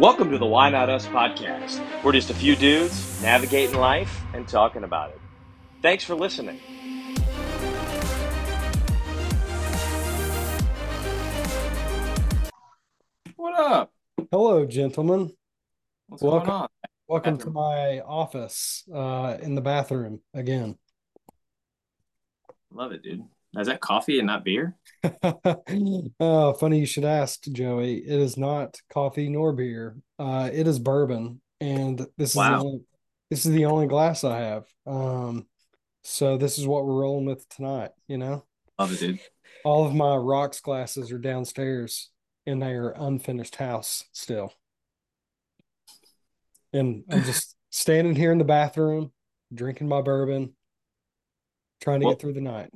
Welcome to the Why Not Us podcast. We're just a few dudes navigating life and talking about it. Thanks for listening. What up? Hello, gentlemen. What's Welcome. going on? Welcome to my office uh, in the bathroom again. Love it, dude. Is that coffee and not beer? oh, funny you should ask, Joey. It is not coffee nor beer. Uh, it is bourbon, and this is the only, this is the only glass I have. Um, so this is what we're rolling with tonight. You know, Love it, dude. all of my rocks glasses are downstairs in their unfinished house still, and I'm just standing here in the bathroom, drinking my bourbon, trying to Well- get through the night.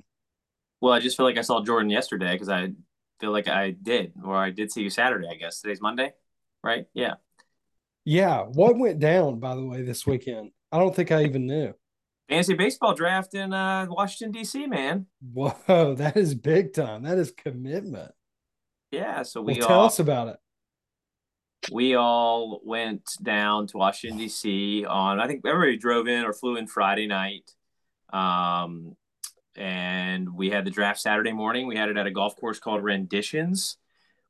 Well, I just feel like I saw Jordan yesterday because I feel like I did, or I did see you Saturday, I guess. Today's Monday, right? Yeah. Yeah, what went down by the way this weekend? I don't think I even knew. Fantasy baseball draft in uh, Washington, D.C., man. Whoa, that is big time. That is commitment. Yeah. So Well, we tell all us about it. we all went down to Washington D.C. on I think everybody drove in or flew in Friday night, um, and we had the draft Saturday morning. We had it at a golf course called Renditions,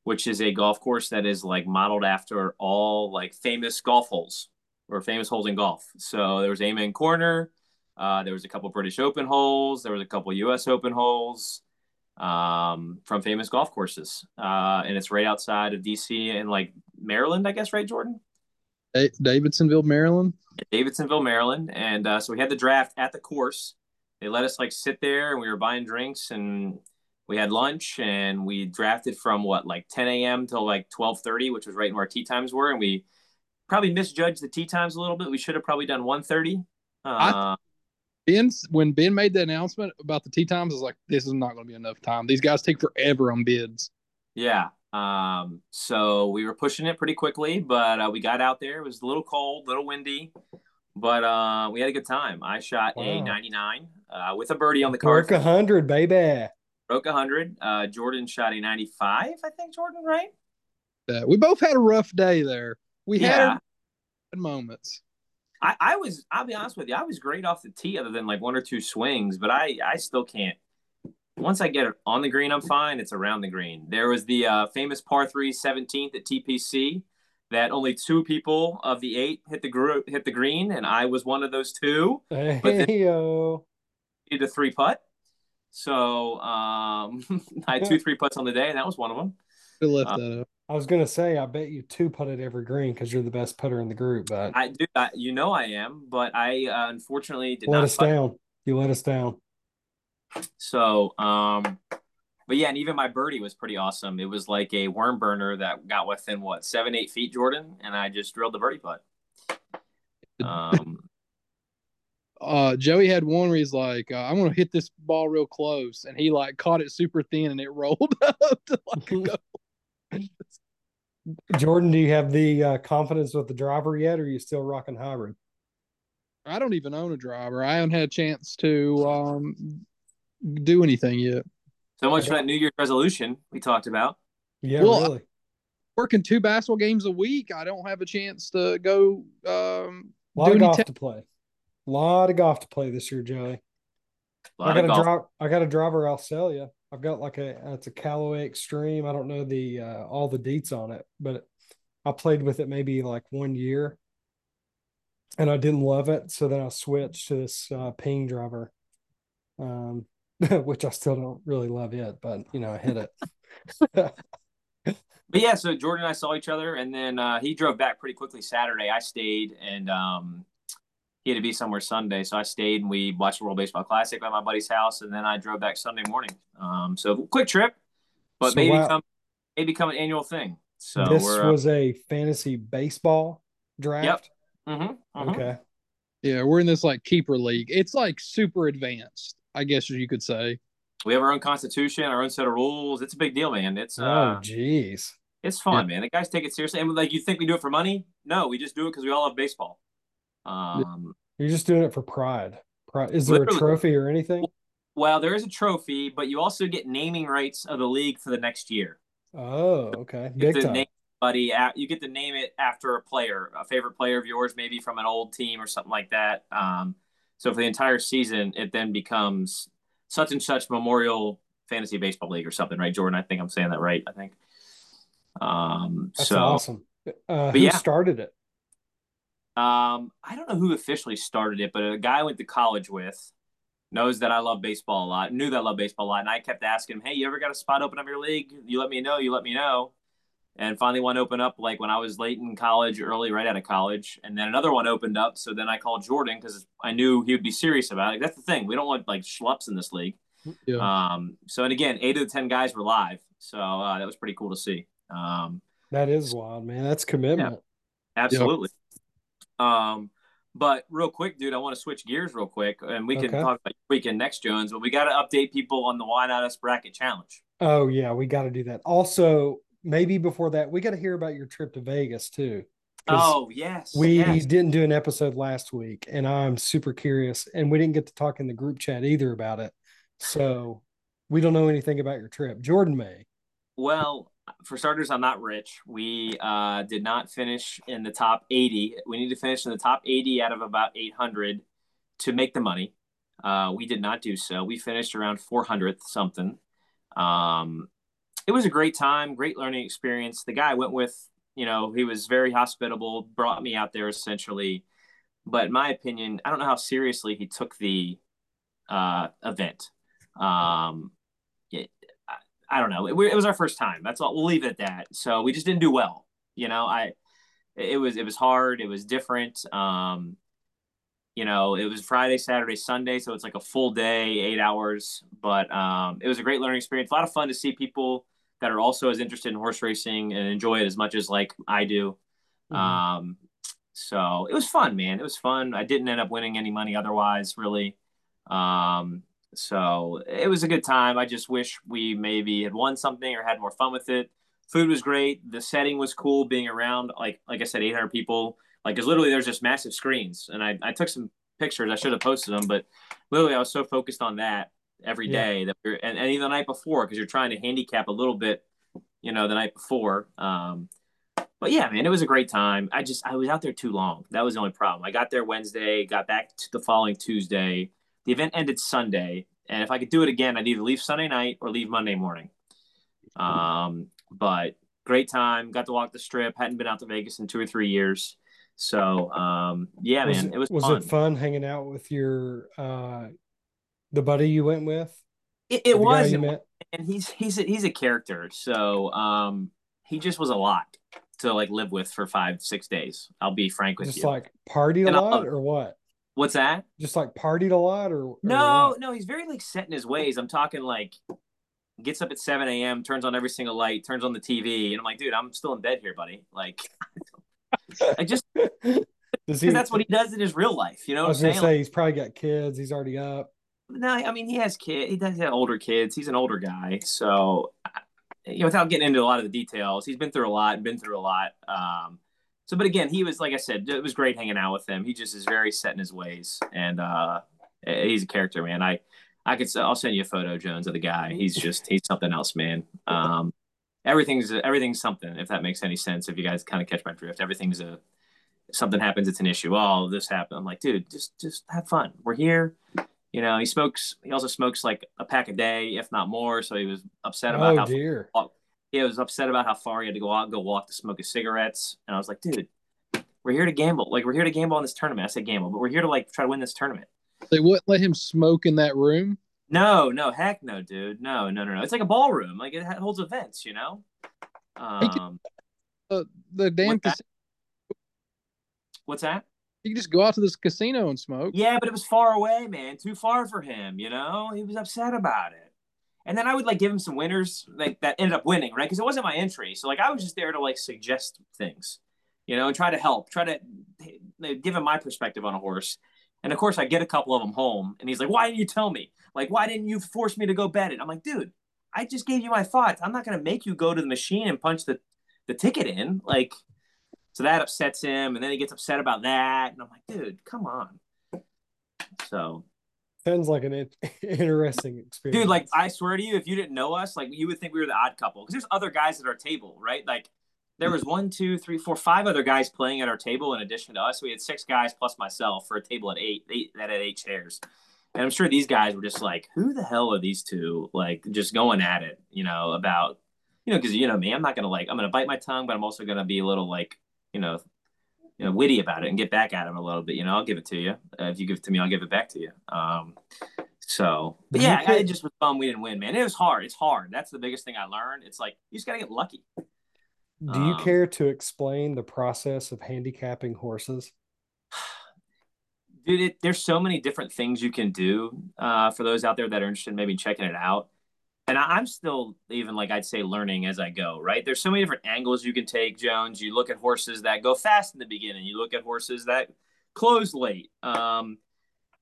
which is a golf course that is like modeled after all like famous golf holes or famous holes in golf. So there was Amen Corner, uh, there was a couple British Open holes, there was a couple U.S. Open holes um, from famous golf courses, uh, and it's right outside of D.C. and like Maryland, I guess, right, Jordan? Davidsonville, Maryland. Davidsonville, Maryland. And uh, so we had the draft at the course. They let us like sit there and we were buying drinks and we had lunch and we drafted from what like 10 a.m. till like 12:30, which was right where our tee times were. And we probably misjudged the tee times a little bit. We should have probably done 1:30. Uh, Ben, when Ben made the announcement about the tee times, I was like, "This is not going to be enough time. These guys take forever on bids." yeah. Um, so we were pushing it pretty quickly, but uh, we got out there. It was a little cold, a little windy, but uh, we had a good time. I shot a 99 uh, with a birdie on the card. Broke a hundred, baby. broke 100. Uh, Jordan shot a 95, I think, Jordan, right? Uh, we both had a rough day there. We had Yeah. our good moments. I, I was, I'll be honest with you, I was great off the tee other than like one or two swings, but I, I still can't. Once I get it on the green, I'm fine. It's around the green. There was the uh, famous par three 17th at TPC that only two people of the eight hit the group hit the green, and I was one of those two. Hey then- yo. Did a three putt. So um, I had two three putts on the day, and that was one of them. We left Uh, that up. I was gonna say, I bet you two putted every green because you're the best putter in the group, but I do, I, you know, I am, but I uh, unfortunately did let not us putt. down. You let us down. So, um, but yeah, and even my birdie was pretty awesome. It was like a worm burner that got within what seven, eight feet, Jordan, and I just drilled the birdie putt. Um, Uh, Joey had one where he's like, uh, "I'm going to hit this ball real close," and he like caught it super thin, and it rolled up to like a go. Jordan, do you have the uh, confidence with the driver yet, or are you still rocking hybrid? I don't even own a driver. I haven't had a chance to um do anything yet. so much for that New Year's resolution we talked about. Yeah, Well, really. Working two basketball games a week, I don't have a chance to go um A lot do of any golf te- to play. A lot of golf to play this year, Joey. I got a drive. I got a driver. I'll sell you. I've got like a. It's a Callaway Extreme. I don't know the uh, all the deets on it, but I played with it maybe like one year, and I didn't love it. So then I switched to this uh, Ping driver, um, which I still don't really love yet. But you know, I hit it. But yeah, so Jordan and I saw each other, and then uh, he drove back pretty quickly Saturday. I stayed, and um, he had to be somewhere Sunday, so I stayed and we watched the World Baseball Classic at my buddy's house, and then I drove back Sunday morning. Um, so quick trip, but So, maybe wow. become maybe become an annual thing. So this we're uh, was a fantasy baseball draft. mhm, mhm. Okay. Yeah, we're in this like keeper league. It's like super advanced, I guess you could say. We have our own constitution, our own set of rules. It's a big deal, man. It's Oh, jeez, it's fun, man. The guys take it seriously, and like you think we do it for money? No, we just do it because we all love baseball. Um, You're just doing it for pride. Pride. Is there a trophy or anything? Well, there is a trophy, but you also get naming rights of the league for the next year. Oh, okay. You Big to time. name, buddy. You get to name it after a player, a favorite player of yours, maybe from an old team or something like that. Um, so for the entire season, it then becomes such and such Memorial Fantasy Baseball League or something, right, Jordan? I think I'm saying that right. I think. Um, That's so, awesome. Uh, who yeah. started it? Um, I don't know who officially started it, but a guy I went to college with knows that I love baseball a lot, knew that I love baseball a lot. And I kept asking him, Hey, you ever got a spot open up your league? You let me know, you let me know. And finally one opened up like when I was late in college, early right out of college. And then another one opened up. So then I called Jordan because I knew he would be serious about it. That's the thing. We don't want like schlups in this league. Yeah. Um, so and again, eight of the ten guys were live. So uh, that was pretty cool to see. Um, That is wild, man. That's commitment. Absolutely. Um, but real quick, dude, I want to switch gears real quick, and we can Okay. talk about your weekend next, Jones. But we got to update people on the Why Not Us bracket challenge. Oh yeah, we got to do that. Also, maybe before that, we got to hear about your trip to Vegas too. Oh yes, we yes. didn't do an episode last week, and I'm super curious. And we didn't get to talk in the group chat either about it, so we don't know anything about your trip. Jordan may. Well, for starters, I'm not rich. We uh, did not finish in the top 80. We need to finish in the top 80 out of about 800 to make the money. Uh, we did not do so. We finished around 400th something. Um, it was a great time, great learning experience. The guy I went with, you know, he was very hospitable, brought me out there essentially. But in my opinion, I don't know how seriously he took the uh, event. Um, I, don't know. It, it was our first time. That's all. We'll leave it at that. So we just didn't do well. You know, I it was it was hard. It was different. Um, you know, it was Friday, Saturday, Sunday, so it's like a full day, eight hours. But um, it was a great learning experience. A lot of fun to see people that are also as interested in horse racing and enjoy it as much as like I do. Mhm. Um, so it was fun, man. It was fun. I didn't end up winning any money otherwise, really. Um, so it was a good time. I just wish we maybe had won something or had more fun with it. Food was great. The setting was cool. Being around, like like I said, 800 people. Like, because literally there's just massive screens, and I I took some pictures. I should have posted them, but literally I was so focused on that every day Yeah. that we're and, and even the night before because you're trying to handicap a little bit, you know, the night before. Um, but yeah, man, it was a great time. I just I was out there too long. That was the only problem. I got there Wednesday, got back to the following Tuesday. The event ended Sunday, and if I could do it again, I'd either leave Sunday night or leave Monday morning. Um, but great time. Got to walk the strip. Hadn't been out to Vegas in two or three years. So um, yeah, was man, it, it was was fun. it fun hanging out with your uh the buddy you went with? It, it was, you and he's he's a, he's a character. So um, he just was a lot to like live with for five six days. I'll be frank with Just you. Just like party a And I lot or what? What's that? Just like partied a lot or, or No, what? no, he's very like set in his ways. I'm talking like gets up at 7 a.m., turns on every single light, turns on the TV, and I'm like, dude, I'm still in bed here, buddy. Like, I just Does he? because that's what he does in his real life. You know I what I'm was gonna saying? say he's probably got kids. He's already up. No, I mean he has kids. He does have older kids. He's an older guy, so you know, without getting into a lot of the details, he's been through a lot, been through a lot. Um, so, but again, he was like I said, it was great hanging out with him. He just is very set in his ways, and uh, he's a character, man. I, I could, I'll send you a photo, Jones, of the guy. He's just, he's something else, man. Um, everything's, everything's something. If that makes any sense, if you guys kind of catch my drift, everything's a, something happens, it's an issue. Oh, this happened. I'm like, dude, just, just have fun. We're here. You know, he smokes. He also smokes like a pack a day, if not more. So he was upset about Oh how dear. He was upset about how far he had to go out and go walk to smoke his cigarettes. And I was like, dude, we're here to gamble. Like, we're here to gamble on this tournament. I said gamble, but we're here to like try to win this tournament. They wouldn't let him smoke in that room. No, no, heck no, dude. No, no, no, no. It's like a ballroom. Like it holds events, you know? Um, Uh, the damn What's that? casino. what's that? You can just go out to this casino and smoke. Yeah, but it was far away, man. Too far for him, you know? He was upset about it. And then I would like give him some winners like that ended up winning, right? Because it wasn't my entry. So like I was just there to like suggest things, you know, and try to help, try to give him my perspective on a horse. And of course, I get a couple of them home, and he's like, "Why didn't you tell me? Like, why didn't you force me to go bet it?" I'm like, "Dude, I just gave you my thoughts. I'm not gonna make you go to the machine and punch the the ticket in." Like, so that upsets him, and then he gets upset about that, and I'm like, "Dude, come on." So Sounds like an in- interesting experience. dude like i swear to you if you didn't know us like you would think we were the odd couple because there's other guys at our table right like there was one, two, three, four, five other guys playing at our table in addition to us. We had six guys plus myself for a table at eight, eight that had eight chairs. And I'm sure these guys were just like, who the hell are these two? Like just going at it, you know, about, you know, because you know me, I'm not gonna like, I'm gonna bite my tongue, but I'm also gonna be a little like, you know, you know, witty about it and get back at him a little bit. You know, I'll give it to you. Uh, if you give it to me, I'll give it back to you. Um, so, but yeah, I, it just was fun. We didn't win, man. It was hard. It's hard. That's the biggest thing I learned. It's like you just gotta get lucky. Do you um, care to explain the process of handicapping horses? Dude, it, there's so many different things you can do uh, for those out there that are interested in maybe checking it out. And I'm still even like I'd say learning as I go, right? There's so many different angles you can take, Jones. You look at horses that go fast in the beginning. You look at horses that close late. Um,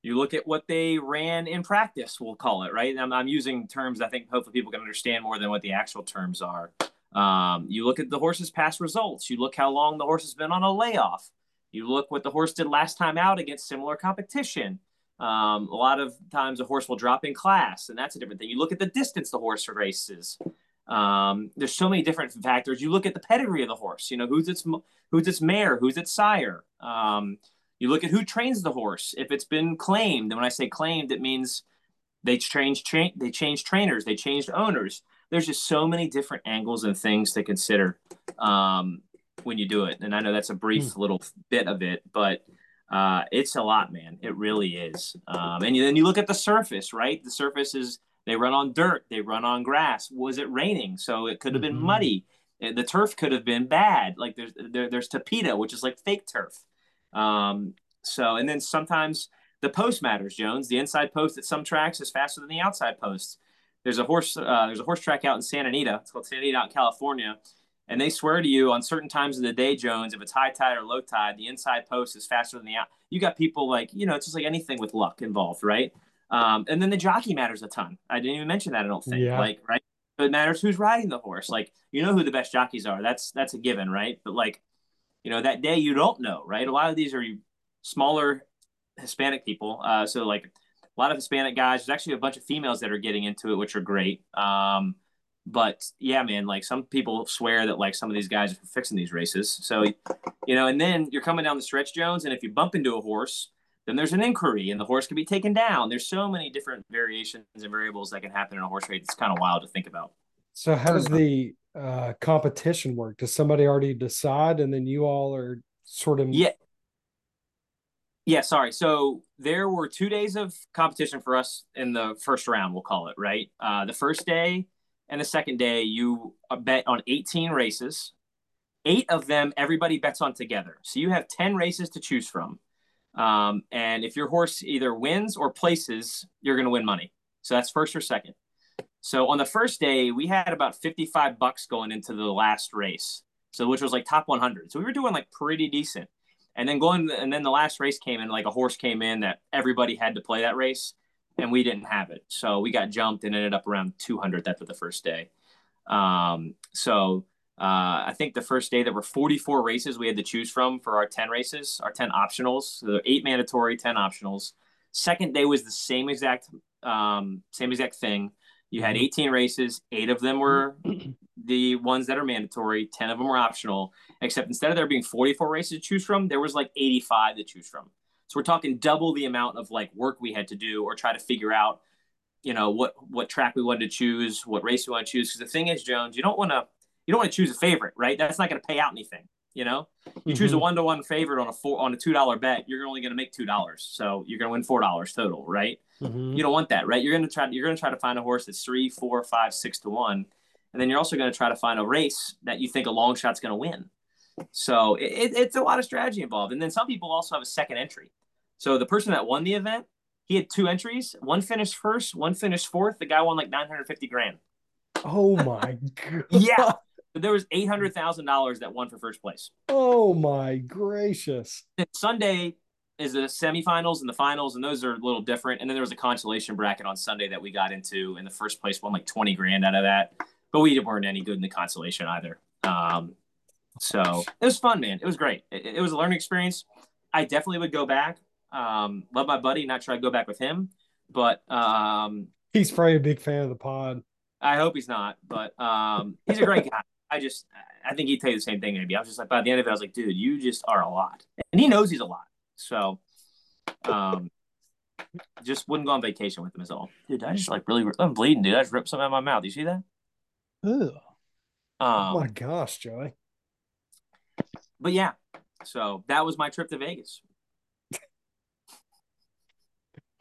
you look at what they ran in practice, we'll call it, right? I'm, I'm using terms I think hopefully people can understand more than what the actual terms are. Um, you look at the horse's past results. You look how long the horse has been on a layoff. You look what the horse did last time out against similar competition. Um, a lot of times a horse will drop in class, and that's a different thing. You look at the distance the horse races. Um, there's so many different factors. You look at the pedigree of the horse. You know who's its who's its mare, who's its sire. Um, you look at who trains the horse. If it's been claimed, and when I say claimed, it means they changed tra- they changed trainers, they changed owners there's just so many different angles and things to consider um, when you do it. And I know that's a brief mm. little bit of it, but uh, it's a lot, man. It really is. Um, and then you look at the surface, right? The surface is they run on dirt, they run on grass. Was it raining? So it could have been mm-hmm. muddy. Eh, the turf could have been bad. Like there's there, there's tapeta, which is like fake turf. Um, so and then sometimes the post matters, Jones. The inside post at some tracks is faster than the outside posts there's a horse uh, there's a horse track out in Santa Anita. It's called Santa Anita out in California. And they swear to you on certain times of the day, Jones, if it's high tide or low tide, the inside post is faster than the out. You got people like, you know, it's just like anything with luck involved, right? Um, and then the jockey matters a ton. I didn't even mention that, I don't think. Yeah. Like, right? But it matters who's riding the horse. Like, you know who the best jockeys are. That's that's a given, right? But like, you know, that day you don't know, right? A lot of these are smaller Hispanic people. Uh, so like a lot of Hispanic guys. There's actually a bunch of females that are getting into it, which are great. Um, but yeah, man, like some people swear that like some of these guys are fixing these races. So, you know, and then you're coming down the stretch, Jones, and if you bump into a horse, then there's an inquiry and the horse can be taken down. There's so many different variations and variables that can happen in a horse race. It's kind of wild to think about. So, how does the uh, competition work? Does somebody already decide and then you all are sort of yeah yeah, sorry. So there were two days of competition for us in the first round, we'll call it, right? Uh, the first day and the second day, you uh, bet on 18 races. Eight of them, everybody bets on together. So you have 10 races to choose from. Um, and if your horse either wins or places, you're going to win money. So that's first or second. So on the first day, we had about 55 bucks going into the last race. So which was like top 100. So we were doing like pretty decent. And then going, and then the last race came in, like a horse came in that everybody had to play that race, and we didn't have it. So we got jumped and ended up around 200 after the first day. Um, so uh, I think the first day there were 44 races we had to choose from for our 10 races, our 10 optionals, so eight mandatory, 10 optionals. Second day was the same exact, um, same exact thing. You had mm-hmm. 18 races, eight of them were the ones that are mandatory, 10 of them were optional, except instead of there being 44 races to choose from, there was like 85 to choose from. So we're talking double the amount of like work we had to do or try to figure out, you know, what what track we wanted to choose, what race we want to choose. Because the thing is, Jones, you don't want to you don't want to choose a favorite, right? That's not going to pay out anything. You know, you mm-hmm. choose a one to one favorite on a four on a two dollar bet, you're only going to make two dollars, so you're going to win four dollars total, right? Mm-hmm. You don't want that, right? You're going to try you're going to try to find a horse that's three, four, five, six to one, and then you're also going to try to find a race that you think a long shot's going to win. So it, it's a lot of strategy involved, and then some people also have a second entry. So the person that won the event, he had two entries. One finished first, one finished fourth. The guy won like 950 grand. Oh my god! yeah, there was eight hundred thousand dollars that won for first place. Oh my gracious! And Sunday is the semifinals and the finals, and those are a little different. And then there was a consolation bracket on Sunday that we got into, and the first place won like twenty grand out of that. But we weren't any good in the consolation either. Um, so it was fun, man. It was great. It, it was a learning experience. I definitely would go back. Um, love my buddy. Not sure I'd go back with him, but um, he's probably a big fan of the pod. I hope he's not, but um, he's a great guy. I just I think he'd tell you the same thing. Maybe I was just like, by the end of it, I was like, dude, you just are a lot, and he knows he's a lot. So, um, just wouldn't go on vacation with him is all. Dude, I just like really, I'm bleeding, dude. I just ripped something out of my mouth. You see that? Oh Um, my gosh, Joey. But yeah, so that was my trip to Vegas.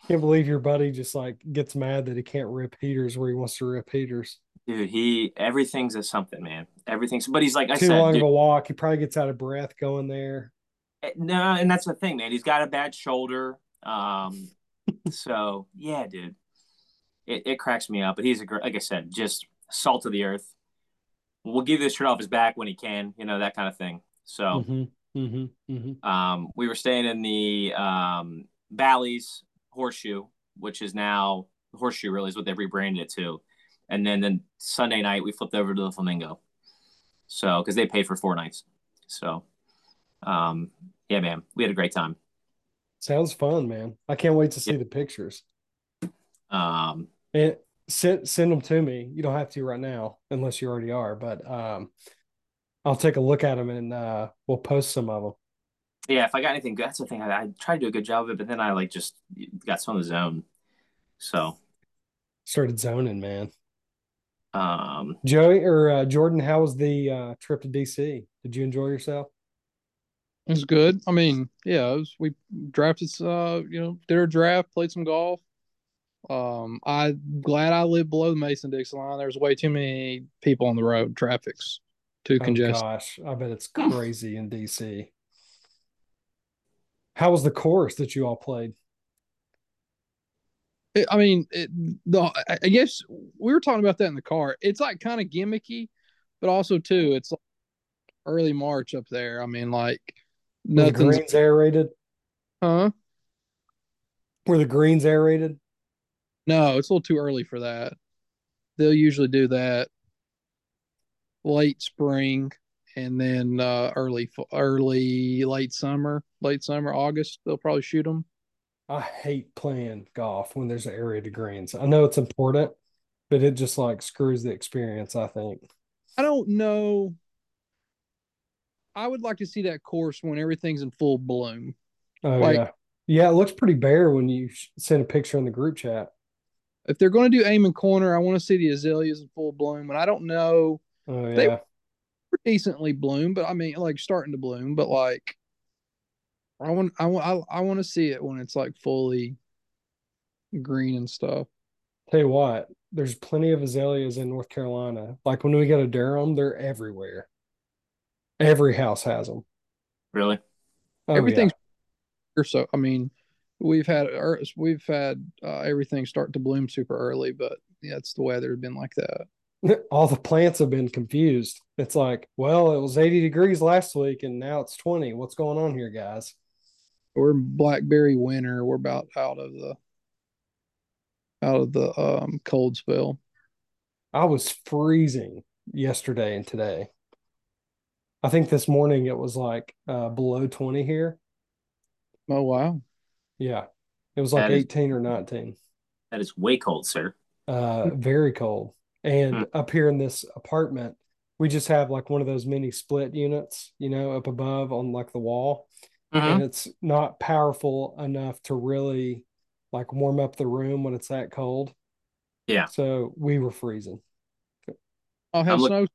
Can't believe your buddy just like gets mad that he can't rip heaters where he wants to rip heaters. Dude, he everything's a something, man. Everything's, but he's like I Too said, long dude, of a walk. He probably gets out of breath going there. Eh, No, and that's the thing, man. He's got a bad shoulder. Um, so yeah, dude, it, it cracks me up. But he's a gr- like I said, just salt of the earth. We'll give this shirt off his back when he can, you know that kind of thing. So Mm-hmm, mm-hmm, mm-hmm. um, we were staying in the um, Bally's Horseshoe, which is now Horseshoe. Really is what they rebranded it to. And then then Sunday night we flipped over to the Flamingo. So because they paid for four nights. So um, yeah, man, we had a great time. Sounds fun, man. I can't wait to see the pictures. Um, And send send them to me. You don't have to right now, unless you already are. But um, I'll take a look at them and uh, we'll post some of them. yeah, if I got anything good, that's the thing. I, I tried to do a good job of it, but then I like just got some of the zone. So, Started zoning, man. um, Joey or uh, Jordan, how was the uh, trip to DC? Did you enjoy yourself? It was good. I mean, yeah, it was, we drafted, uh, you know, did our draft, played some golf. Um, I'm glad I live below the Mason Dixon line. There's way too many people on the road. Traffic's too Oh congested. gosh, I bet it's crazy in DC. How was the course that you all played? It- I mean, it, the I- guess we were talking about that in the car. It's like kind of gimmicky, but also too, it's like early March up there. I mean, like nothing's greens aerated? huh? Were the greens aerated? No, it's a little too early for that. They'll usually do that late spring and then uh, early, early, late summer, late summer, August. They'll probably shoot them. I hate playing golf when there's aerated greens. I know it's important, but it just like screws the experience, I think. I don't know. I would like to see that course when everything's in full bloom. Oh Like- yeah. Yeah, it looks pretty bare when you send a picture in the group chat. If they're going to do Amen Corner, I want to see the azaleas in full bloom. And I don't know, Oh yeah. They- decently bloom, but I mean, like starting to bloom. But like, I want, I want, I, I want to see it when it's like fully green and stuff. Tell you what, there's plenty of azaleas in North Carolina. Like when we go to Durham, they're everywhere. Every house has them. really, Oh, Everything's or so. I mean, we've had we've had uh, everything start to bloom super early, but yeah, it's the weather has been like that. Yeah. all the plants have been confused. It's like, well, it was 80 degrees last week and now it's 20. What's going on here, guys? We're blackberry winter. We're about out of the out of the um cold spell. I was freezing yesterday and today. I think this morning it was like uh, below 20 here. Oh wow. Yeah. It was like That is- 18 or 19. that is way cold, sir. Uh, very cold. And Hmm. up here in this apartment, we just have like one of those mini split units, you know, up above on like the wall. Mhm. And it's not powerful enough to really like warm up the room when it's that cold. Yeah. So we were freezing. I'll have I'm look- snow.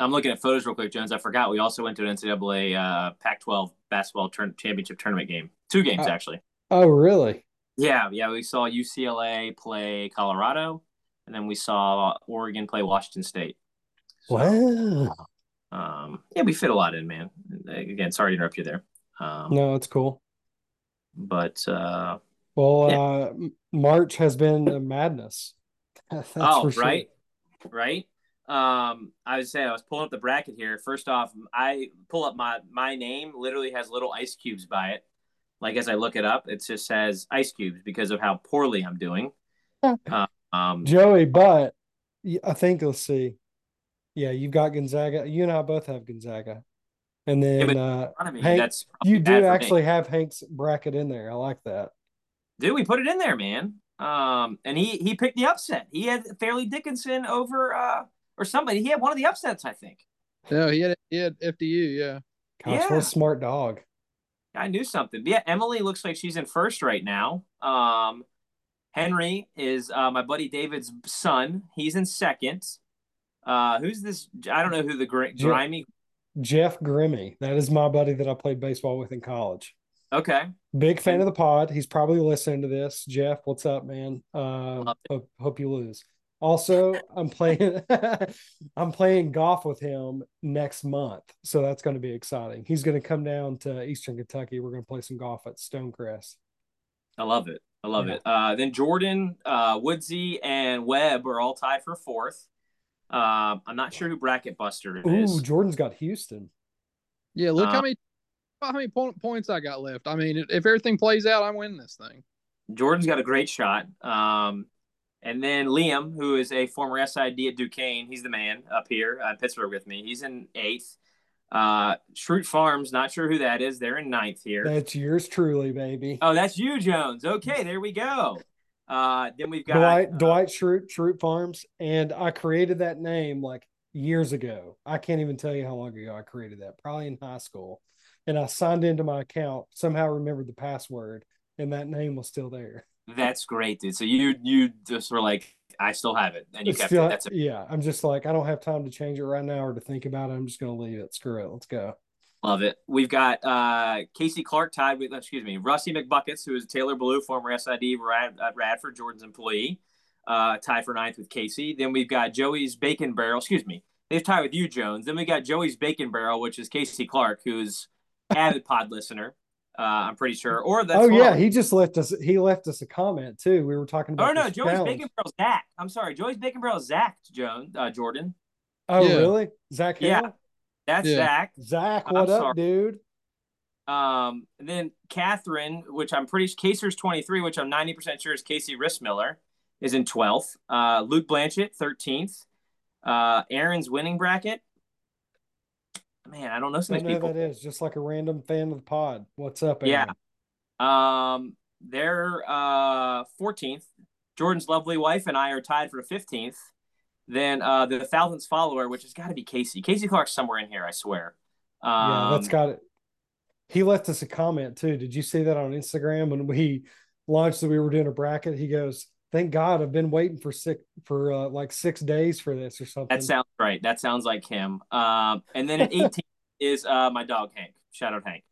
I'm looking at photos real quick, Jones. I forgot we also went to an NCAA uh, Pac-12 basketball turn- championship tournament game. Two games Uh, actually. Oh, really? Yeah, yeah. We saw UCLA play Colorado, and then we saw Oregon play Washington State. So, Wow. Um, yeah, we fit a lot in, man. Again, sorry to interrupt you there. Um, No, it's cool. but uh, Well, Yeah. uh, March has been a madness. That's oh, for sure. right, right. Um, I would say I was pulling up the bracket here. First off, I pull up my my name. Literally has little ice cubes by it. Like as I look it up, it just says ice cubes because of how poorly I'm doing. Uh, um, Joey, but I think let's see. Yeah, you've got Gonzaga. You and I both have Gonzaga. And then but- uh, I Hank, that's you do for me. actually have Hank's bracket in there. I like that. Dude, we put it in there, man. Um, and he he picked the upset. He had Fairleigh Dickinson over uh or somebody. He had one of the upsets, I think. No, he had he had FDU. Yeah. Gosh, what Yeah. a smart dog. I knew something. Yeah, Emily looks like she's in first right now. Um, Henry is uh, my buddy David's son. He's in second. Uh, who's this? I don't know who the gr- Jeff. grimy. Jeff Grimmy. That is my buddy that I played baseball with in college. Okay, Big fan of the pod. He's probably listening to this. Jeff, what's up, man? Uh, hope, hope you lose. Also, I'm playing. I'm playing golf with him next month, so that's going to be exciting. He's going to come down to Eastern Kentucky. We're going to play some golf at Stonecrest. I love it. I love Yeah. it. Uh, then Jordan, uh, Woodsy, and Webb are all tied for fourth. Um, I'm not sure who bracket buster it is. Ooh, Jordan's got Houston. Yeah. Look Uh, how many how many po- points I got left. I mean, if everything plays out, I'm winning this thing. Jordan's got a great shot. Um, and then Liam, who is a former SID at Duquesne, he's the man up here in Pittsburgh with me. He's in eighth. Uh, Schrute Farms, not sure who that is. They're in ninth here. That's yours truly, baby. Oh, that's you, Jones. Okay, there we go. Uh, then we've got Dwight uh, Dwight Schrute Schrute Farms, and I created that name like years ago. I can't even tell you how long ago I created that. Probably in high school, and I signed into my account. Somehow remembered the password, and that name was still there. That's great, dude. So you you just were like, I still have it, and you It's kept still, it. That's yeah. I'm just like I don't have time to change it right now or to think about it. I'm just gonna leave it. Screw it. Let's go. Love it. We've got uh, Casey Clark tied with, excuse me, Rusty McBuckets, who is Taylor Blue, former SID Rad, at Radford, Jordan's employee, uh, tied for ninth with Casey. Then we've got Joey's Bacon Barrel, excuse me, they've tied with you, Jones. Then we got Joey's Bacon Barrel, which is Casey Clark, who's avid pod listener, uh, I'm pretty sure. Or that's oh yeah, he just left us. He left us a comment too. We were talking about. Oh no, this Joey's challenge. Bacon Barrel Zach. I'm sorry, Joey's Bacon Barrel Zach Jones uh, Jordan. Oh Yeah. really? Zach Hill? Yeah. That's Yeah. Zach. Zach, I'm what up, sorry. dude? Um, and then Catherine, which I'm pretty Kaser's 23, which I'm 90% sure is Casey Rissmiller, is in 12th. Uh, Luke Blanchett, 13th. Uh, Aaron's winning bracket. Man, I don't know some know who people. that is. Just like a random fan of the pod. What's up? Yeah. Um, they're uh 14th. Jordan's lovely wife and I are tied for 15th. Then uh the thousandth follower, which has got to be Casey. Casey Clark's somewhere in here, I swear. Um, yeah, that's got it. He left us a comment too. Did you see that on Instagram when we launched that we were doing a bracket? He goes, "Thank God, I've been waiting for six for uh, like six days for this or something." That sounds right. That sounds like him. Um, and then at 18 is uh my dog Hank. Shout out Hank.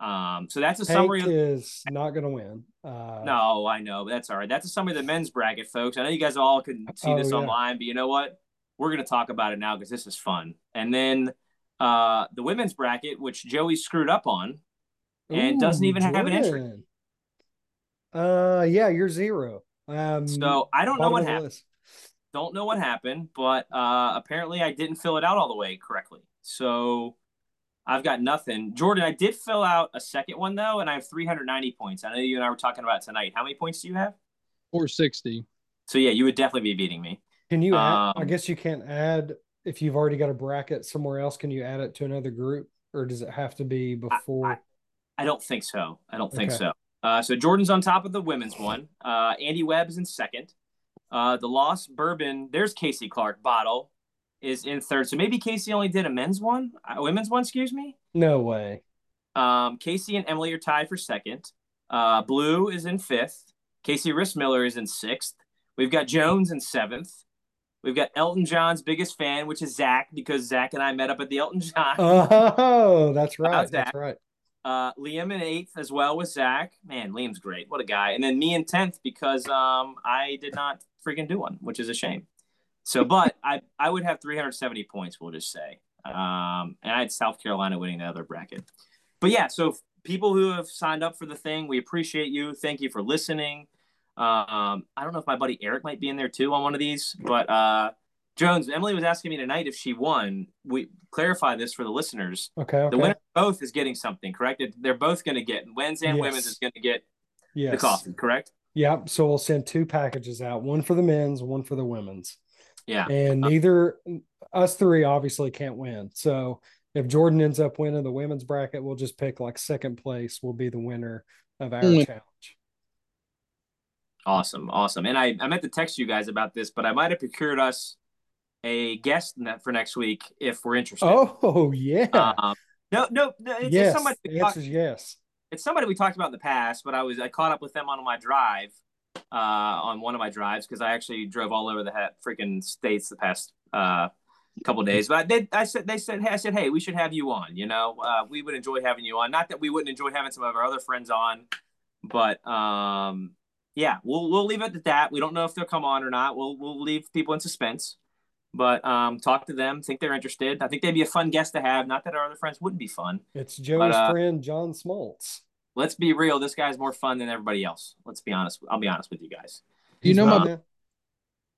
Um, so that's a Hank summary. Of, is not going to win. Uh, no, I know, but that's all right. That's a summary of the men's bracket, folks. I know you guys all can see Oh, this yeah. online, but you know what? We're gonna talk about it now because this is fun. And then uh the women's bracket, which Joey screwed up on, and doesn't Ooh, even have an entry. Jordan. Uh, yeah, you're zero. Um, So I don't know what happened. list. Don't know what happened, but uh apparently I didn't fill it out all the way correctly. So I've got nothing. Jordan, I did fill out a second one though, and I have 390 points. I know you and I were talking about it tonight. How many points do you have? 460. So yeah, you would definitely be beating me. Can you? add, I Um, guess you can't add if you've already got a bracket somewhere else. Can you add it to another group, or does it have to be before? I don't think so. I don't think Okay. so. Uh, so Jordan's on top of the women's one. Uh, Andy Webb is in second. Uh, the Lost Bourbon, there's Casey Clark bottle is in third. So maybe Casey only did a men's one, uh, women's one, excuse me. no way. Um, Casey and Emily are tied for second. Uh, Blue is in fifth. Casey Rissmiller is in sixth. We've got Jones in seventh. We've got Elton John's biggest fan, which is Zach, because Zach and I met up at the Elton John. Oh, that's right. That's right. Uh, Liam in eighth as well with Zach. Man, Liam's great. What a guy. And then me in tenth because um I did not freaking do one, which is a shame. So, but I I would have 370 points. We'll just say. Um, and I had South Carolina winning the other bracket. But yeah, so people who have signed up for the thing, we appreciate you. Thank you for listening. Um, I don't know if my buddy Eric might be in there too on one of these, but uh, Jones, Emily was asking me tonight if she won. We clarify this for the listeners. Okay. Okay. The winner both is getting something, correct? They're both going to get men's and Yes. women's is going to get yes. the coffee, correct? Yep. So we'll send two packages out, one for the men's, one for the women's. Yeah. And neither us three obviously can't win. So if Jordan ends up winning the women's bracket, we'll just pick like second place will be the winner of our Mm. challenge. Awesome, awesome. And I, I meant to text you guys about this, but I might have procured us a guest for next week if we're interested. Oh yeah. Um, no, no, it's, yes. it's somebody. The answer is yes. it's somebody we talked about in the past, but I was I caught up with them on my drive, uh, on one of my drives because I actually drove all over the ha- freaking states the past uh couple days. But they, I said they said hey, I said hey, we should have you on. You know, uh, we would enjoy having you on. Not that we wouldn't enjoy having some of our other friends on, but um, yeah, we'll we'll leave it at that. We don't know if they'll come on or not. We'll we'll leave people in suspense. But um, talk to them. Think they're interested. I think they'd be a fun guest to have. Not that our other friends wouldn't be fun. It's Joey's uh, friend John Smoltz. let's be real. This guy's more fun than everybody else. Let's be honest. I'll be honest with you guys. Do You know He's my not-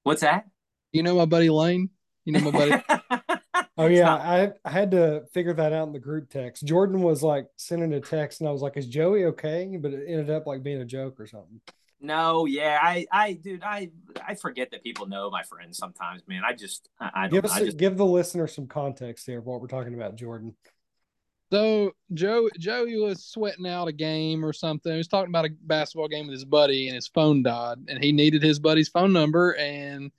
What's that? you know my buddy Lane. You know my buddy. Oh yeah, not- I I had to figure that out in the group text. Jordan was like sending a text, and I was like, "Is Joey okay?" But it ended up like being a joke or something. No, yeah, I, I, dude, I, I forget that people know my friends sometimes, man. I just, I, I don't. Give us I just, give the listener some context here of what we're talking about, Jordan. So Joe Joey was sweating out a game or something. He was talking about a basketball game with his buddy, and his phone died, and he needed his buddy's phone number, and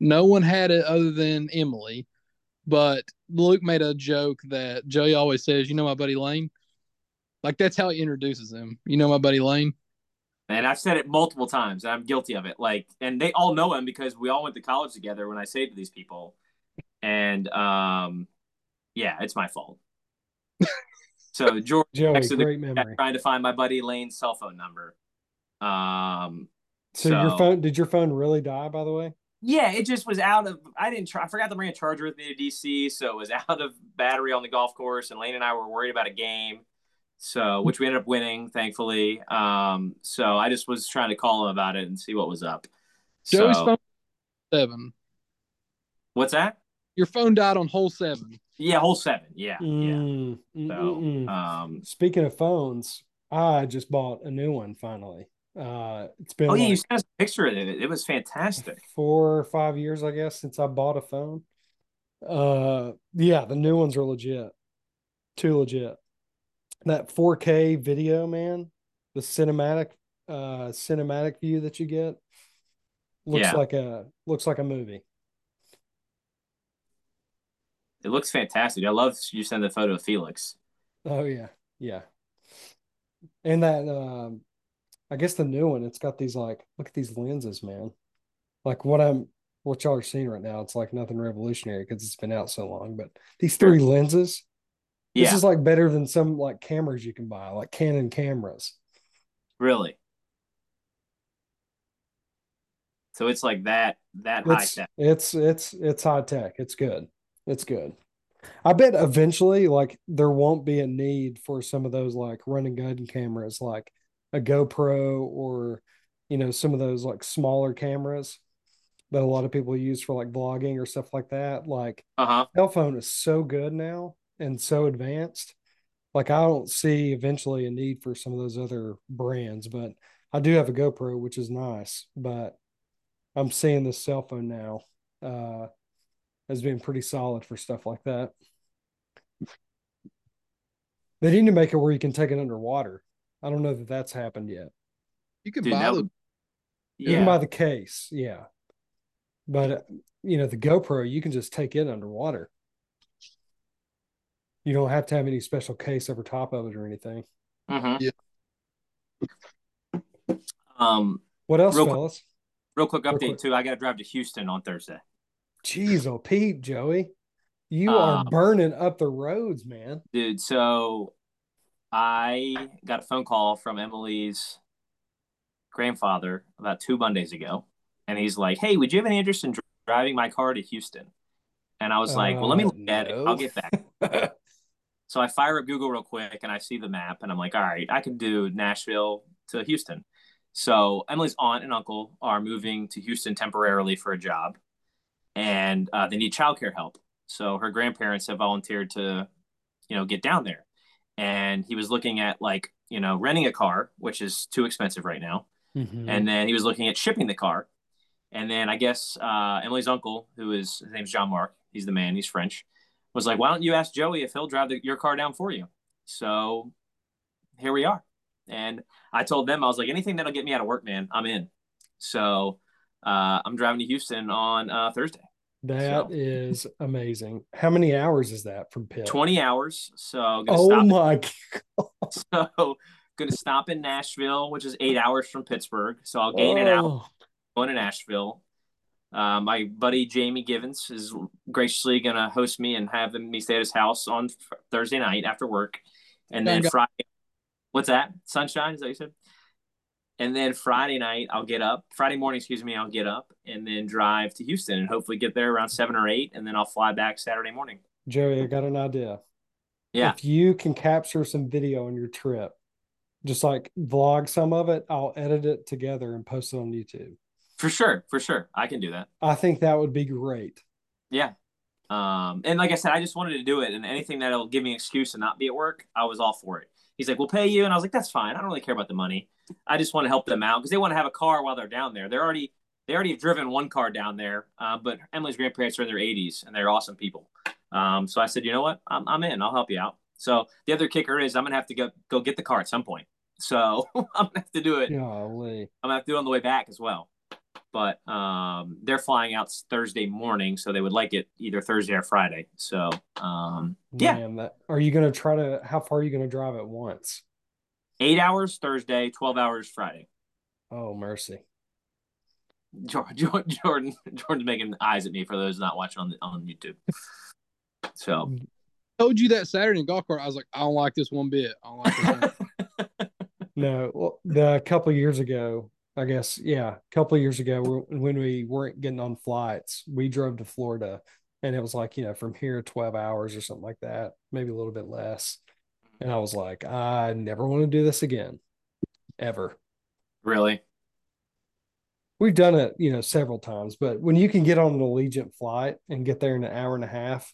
no one had it other than Emily. But Luke made a joke that Joey always says, "You know my buddy Lane." Like that's how he introduces him. You know my buddy Lane. And I've said it multiple times, and I'm guilty of it. Like, and they all know him because we all went to college together. When I say to these people, and um, yeah, it's my fault. so George Joey, texted the great memory. trying to find my buddy Lane's cell phone number. Um, So, your phone did your phone really die? By the way, Yeah, it just was out of. I didn't try. I forgot to bring a charger with me to DC, so it was out of battery on the golf course. And Lane and I were worried about a game, so which we ended up winning, thankfully. Um, so I just was trying to call him about it and see what was up. Joey's so, phone seven. what's that? Your phone died on hole seven. Yeah, hole seven. Yeah, yeah. Mm, mm, So, mm, mm. um, speaking of phones, I just bought a new one finally. Uh, it's been oh yeah, you sent us a picture of it. It was fantastic. four or five years, I guess, since I bought a phone. Uh, yeah, the new ones are legit, too legit. That 4K video, man, the cinematic, uh, cinematic view that you get looks Yeah. like a looks like a movie. It looks fantastic. I love you send the photo of Felix. Oh yeah, yeah. And that, um, I guess the new one, it's got these like, look at these lenses, man. Like what I'm, what y'all are seeing right now, it's like nothing revolutionary because it's been out so long. But these three lenses, this Yeah, is like better than some like cameras you can buy, like Canon cameras. really. So it's like that that high It's tech. it's it's it's high tech. It's good. It's good. I bet eventually, like there won't be a need for some of those like run and gun cameras, like a GoPro or you know some of those like smaller cameras that a lot of people use for like vlogging or stuff like that. Like Uh huh. cell phone is so good now and so advanced. Like I don't see eventually a need for some of those other brands, but I do have a GoPro, which is nice. But I'm seeing this cell phone now uh, as being pretty solid for stuff like that. They need to make it where you can take it underwater. I don't know that that's happened yet. You can Dude, buy that the would- You can buy the case, yeah. But uh, you know, the GoPro, you can just take it underwater. You don't have to have any special case over top of it or anything. Mhm. Yeah. Um, What else, Real quick- fellas? real quick Real update quick. too. I got to drive to Houston on Thursday. Jeez, oh Pete, Joey, you are Um, burning up the roads, man. Dude, so I got a phone call from Emily's grandfather about two Mondays ago. And he's like, Hey, would you have an interest in driving my car to Houston? And I was like, Well, let me Uh, look at it. I'll get back. So I fire up Google real quick and I see the map and I'm like, all right, I can do Nashville to Houston. So Emily's aunt and uncle are moving to Houston temporarily for a job and uh, they need childcare help. So her grandparents have volunteered to, you know, get down there. And he was looking at like, you know, renting a car, which is too expensive right now. Mhm. And then he was looking at shipping the car. And then I guess uh, Emily's uncle, who is his name's John Mark, he's the man, he's French, was like, "Why don't you ask Joey if he'll drive the, your car down for you?" So here we are. And I told them I was like, "Anything that'll get me out of work, man, I'm in." So uh, I'm driving to Houston on uh, Thursday. That So- is amazing. How many hours is that from Pitt? 20 hours. So Oh stop my! So gonna stop in Nashville, which is eight hours from Pittsburgh. So I'll gain an hour Oh, going to Nashville. Uh, my buddy Jamie Givens is graciously gonna host me and have me stay at his house on Thursday night after work, and then Friday. What's that? Sunshine? Is that you said? And then Friday night, I'll get up. Friday morning, excuse me, I'll get up and then drive to Houston and hopefully get there around seven or eight, and then I'll fly back Saturday morning. Joey, I got an idea. Yeah, If you can capture some video on your trip, just like vlog some of it, I'll edit it together and post it on YouTube. For sure, for sure, I can do that. I think that would be great. Yeah. Um, and like I said, I just wanted to do it, and anything that'll give me an excuse to not be at work, I was all for it. He's like, "We'll pay you," and I was like, "That's fine. I don't really care about the money. I just want to help them out because they want to have a car while they're down there. They're already they already have driven one car down there, uh, but Emily's grandparents are in their 80s and they're awesome people. Um, so I said, you know what, I'm, I'm in. I'll help you out. So the other kicker is I'm gonna have to go go get the car at some point. So I'm gonna have to do it. Golly. I'm gonna have to do it on the way back as well. But um, they're flying out Thursday morning, so they would like it either Thursday or Friday. So um, yeah, Man, that, are you going to try to, how far are you going to drive at once? eight hours Thursday, twelve hours Friday. Oh, mercy. Jordan, Jordan, Jordan's making eyes at me for those not watching on the, on YouTube. So told you that Saturday in golf cart. I was like, I don't like this one bit. I don't like this one. No, well, the a couple of years ago, I guess, yeah, a couple of years ago, when we weren't getting on flights, we drove to Florida, and it was like you know from here twelve hours or something like that, maybe a little bit less. And I was like, I never want to do this again, ever. really, We've done it, you know, several times, but when you can get on an Allegiant flight and get there in an hour and a half,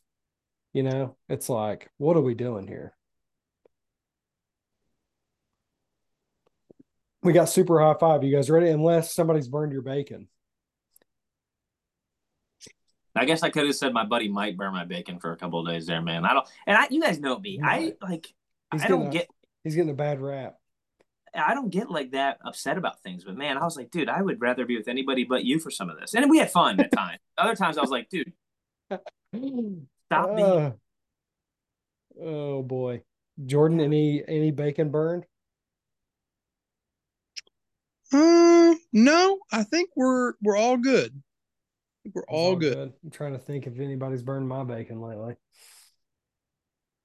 you know, it's like, what are we doing here? We got super high five. You guys ready? Unless somebody's burned your bacon. I guess I could have said my buddy might burn my bacon for a couple of days there, man. I don't, and I, you guys know me. I like, He's I don't a- get, He's getting a bad rap. I don't get like that upset about things. But man, I was like, dude, I would rather be with anybody but you for some of this. And we had fun at times. Other times, I was like, dude, stop. Uh, oh boy. Jordan, any any bacon burned? Uh, no, I think we're we're all good. We're It's all good. I'm trying to think if anybody's burned my bacon lately.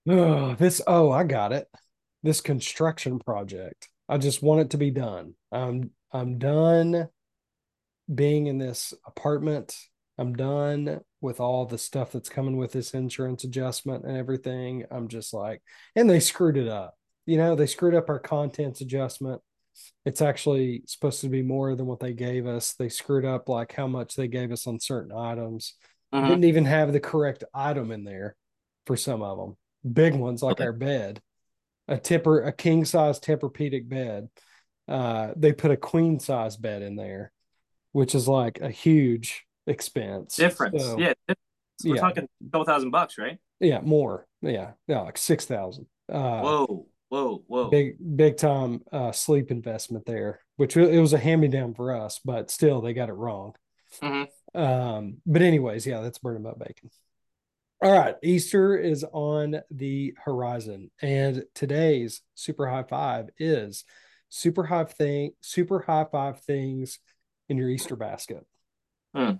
Oh, this oh, I got it. This construction project. I just want it to be done. I'm I'm done being in this apartment. I'm done with all the stuff that's coming with this insurance adjustment and everything. I'm just like, and they screwed it up. You know, they screwed up our contents adjustment. It's actually supposed to be more than what they gave us. They screwed up like how much they gave us on certain items. Mhm. Didn't even have the correct item in there for some of them. Big ones like Okay. our bed, a tipper, a king size Tempur-Pedic bed. Uh, they put a queen size bed in there, which is like a huge expense. Difference. So, yeah. We're yeah. talking a couple thousand bucks, right? yeah, more. Yeah, yeah, like six thousand. Uh, Whoa, whoa, whoa. big big time uh sleep investment there which it was a hand me down for us but still they got it wrong Mhm. um but anyways yeah that's burning up bacon all right easter is on the horizon and today's super high five is super high thing super high five things in your easter basket Hmm.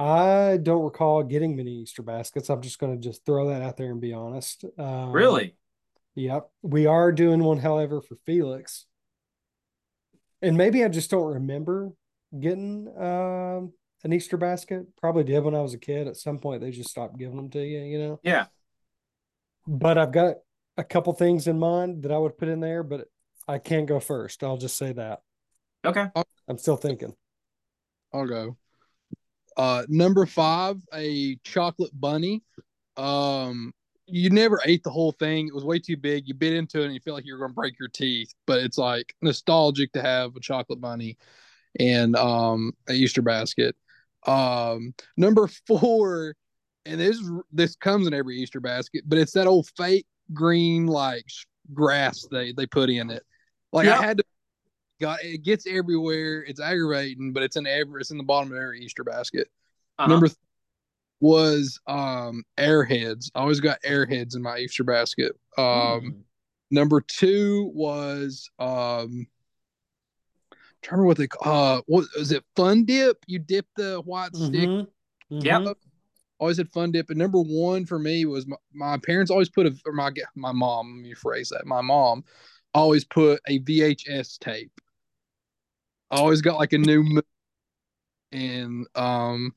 i don't recall getting many easter baskets i'm just going to just throw that out there and be honest um, Really? Yep. We are doing one, however, for Felix. And maybe I just don't remember getting um, an Easter basket. Probably did when I was a kid. At some point, they just stopped giving them to you, you know. Yeah. But I've got a couple things in mind that I would put in there, but I can't go first. I'll just say that. Okay. I'm still thinking. I'll go. Uh, number five, a chocolate bunny. Um, you never ate the whole thing. It was way too big. You bit into it and you feel like you're going to break your teeth. But it's like nostalgic to have a chocolate bunny and um a Easter basket. Um, number four, and this this comes in every Easter basket, but it's that old fake green like grass they they put in it. Like Yep. I had to got it gets everywhere. It's aggravating, but it's in every it's in the bottom of every Easter basket. Uh-huh. Number th- was um Airheads. I always got Airheads in my Easter basket. Um, Mm. number two was um. Trying to remember what they uh what was it fun dip you dip the white stick Mhm. Yep. Mhm. always had fun dip. And number one for me was my, my parents always put a or my my mom. Let me phrase that. My mom always put a VHS tape. I always got like a new mo- in um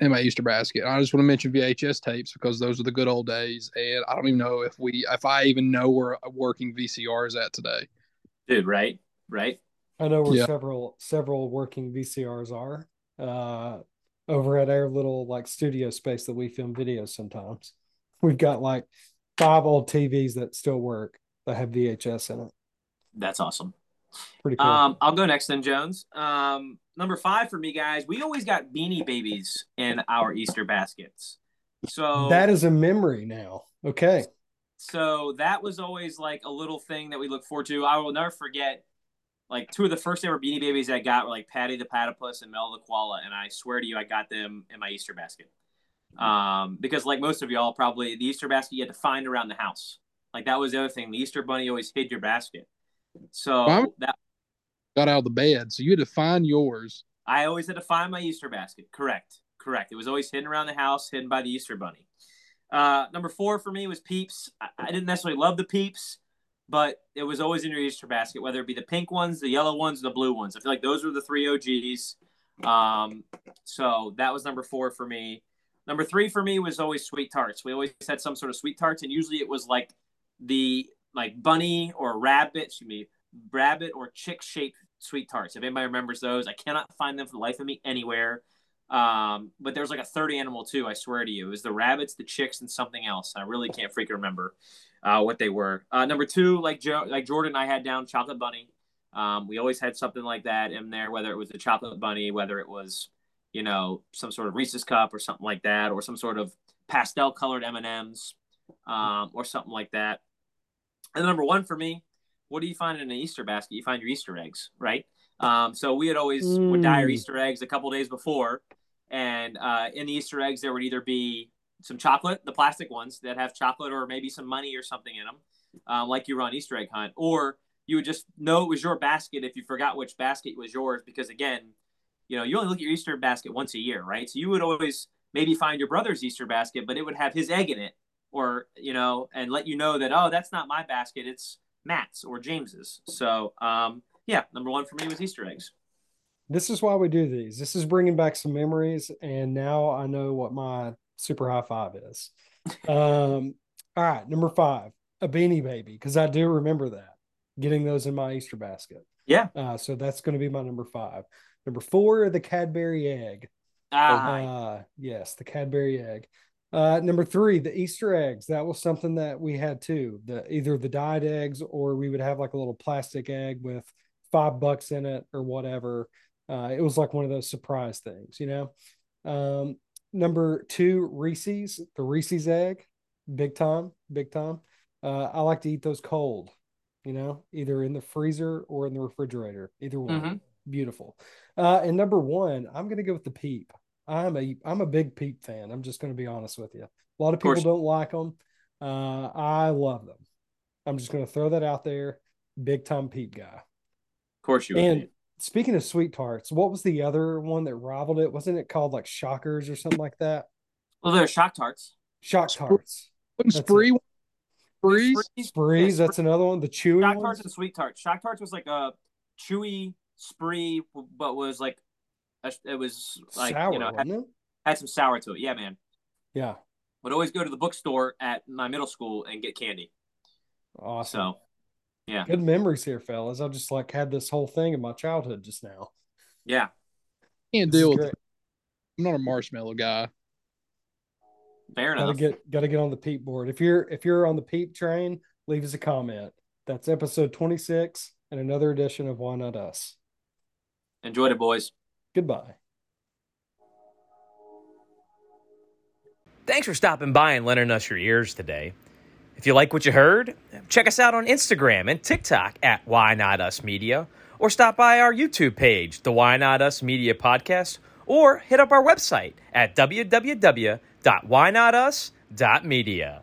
in my Easter basket. I just want to mention VHS tapes because those are the good old days, and I don't even know if we if I even know where working VCR is at today. Dude, right? Right? I know where Yeah. several several working VCRs are. Uh, over at our little like studio space that we film videos sometimes. We've got like five old TVs that still work that have VHS in it. That's awesome. Pretty cool. Um, I'll go next then, Jones. Um, number five for me, guys. We always got beanie babies in our Easter baskets. So that is a memory now. Okay. so that was always like a little thing that we look forward to. I will never forget. Like two of the first ever Beanie Babies I got were like Patty the Platypus and Mel the Koala, and I swear to you, I got them in my Easter basket. Um, because like most of y'all, probably the Easter basket you had to find around the house. Like that was the other thing. The Easter Bunny always hid your basket. So Wow. that Got out of the bed, so you had to find yours. I always had to find my Easter basket. Correct. Correct. It was always hidden around the house, hidden by the Easter bunny. Uh, number four for me was Peeps. I, I didn't necessarily love the Peeps, but it was always in your Easter basket, whether it be the pink ones, the yellow ones, the blue ones. I feel like those were the three OGs. Um, so that was number four for me. Number three for me was always sweet tarts. We always had some sort of sweet tarts, and usually it was like the like bunny or rabbit, excuse me, rabbit or chick shaped sweet tarts. If anybody remembers those, I cannot find them for the life of me anywhere. Um, but there was like a third animal too. I swear to you, it was the rabbits, the chicks, and something else. I really can't freaking remember uh, what they were. Uh, number two, like Joe, like Jordan, I had down chocolate bunny. Um, we always had something like that in there, whether it was the chocolate bunny, whether it was you know some sort of Reese's cup or something like that, or some sort of pastel colored M and M's, um, or something like that. And number one for me, what do you find in an Easter basket? You find your Easter eggs, right? Um, so we had always would dye our Mm. Easter eggs a couple days before, and uh, in the Easter eggs there would either be some chocolate, the plastic ones that have chocolate, or maybe some money or something in them, um, like you were on Easter egg hunt, or you would just know it was your basket if you forgot which basket was yours, because again, you know, you only look at your Easter basket once a year, right? So you would always maybe find your brother's Easter basket, but it would have his egg in it, or you know, and let you know that oh, that's not my basket, it's Matt's or James's. So um, yeah, number one for me was Easter eggs. This is why we do these. This is bringing back some memories, and now I know what my super high five is. Um, all right, number five, a beanie baby, because I do remember that getting those in my Easter basket. Yeah. Uh, so that's going to be my number five. Number four, the Cadbury egg. Ah, Uh, yes, the Cadbury egg. Uh, number three, the Easter eggs. That was something that we had too. The either the dyed eggs or we would have like a little plastic egg with five bucks in it or whatever. Uh, it was like one of those surprise things, you know. Um, number two, Reese's, the Reese's egg, big time, big time. Uh, I like to eat those cold, you know, either in the freezer or in the refrigerator, either one. Mhm. Beautiful. Uh, and number one, I'm gonna go with the peep. I'm a I'm a big peep fan. I'm just gonna be honest with you. A lot of people course. don't like them. Uh, I love them. I'm just gonna throw that out there. Big time peep guy. of course you would. And be. speaking of sweet tarts, what was the other one that rivaled it? Wasn't it called like Shockers or something like that? Well, they're shock tarts. Shock tarts. Wasn't That's spree sprees? Sprees- Sprees, yeah, that's another one. The chewy shock ones. tarts and sweet tarts. Shock tarts was like a chewy spree, but was like a, it was like Sour, you know had, had some sour to it. Yeah, man. Yeah. Would always go to the bookstore at my middle school and get candy. Awesome. So yeah, Good memories here, fellas. I just like had this whole thing in my childhood just now. yeah, Can't deal with it. I'm not a marshmallow guy. fair Gotta enough. get gotta get on the peep board. If you're if you're on the peep train, leave us a comment. That's episode 26 and another edition of Why Not Us. Enjoyed it, boys. Goodbye. Thanks for stopping by and lending us your ears today. If you like what you heard, check us out on Instagram and TikTok at Why Not Us Media, or stop by our YouTube page, the Why Not Us Media Podcast, or hit up our website at www.whynotus.media.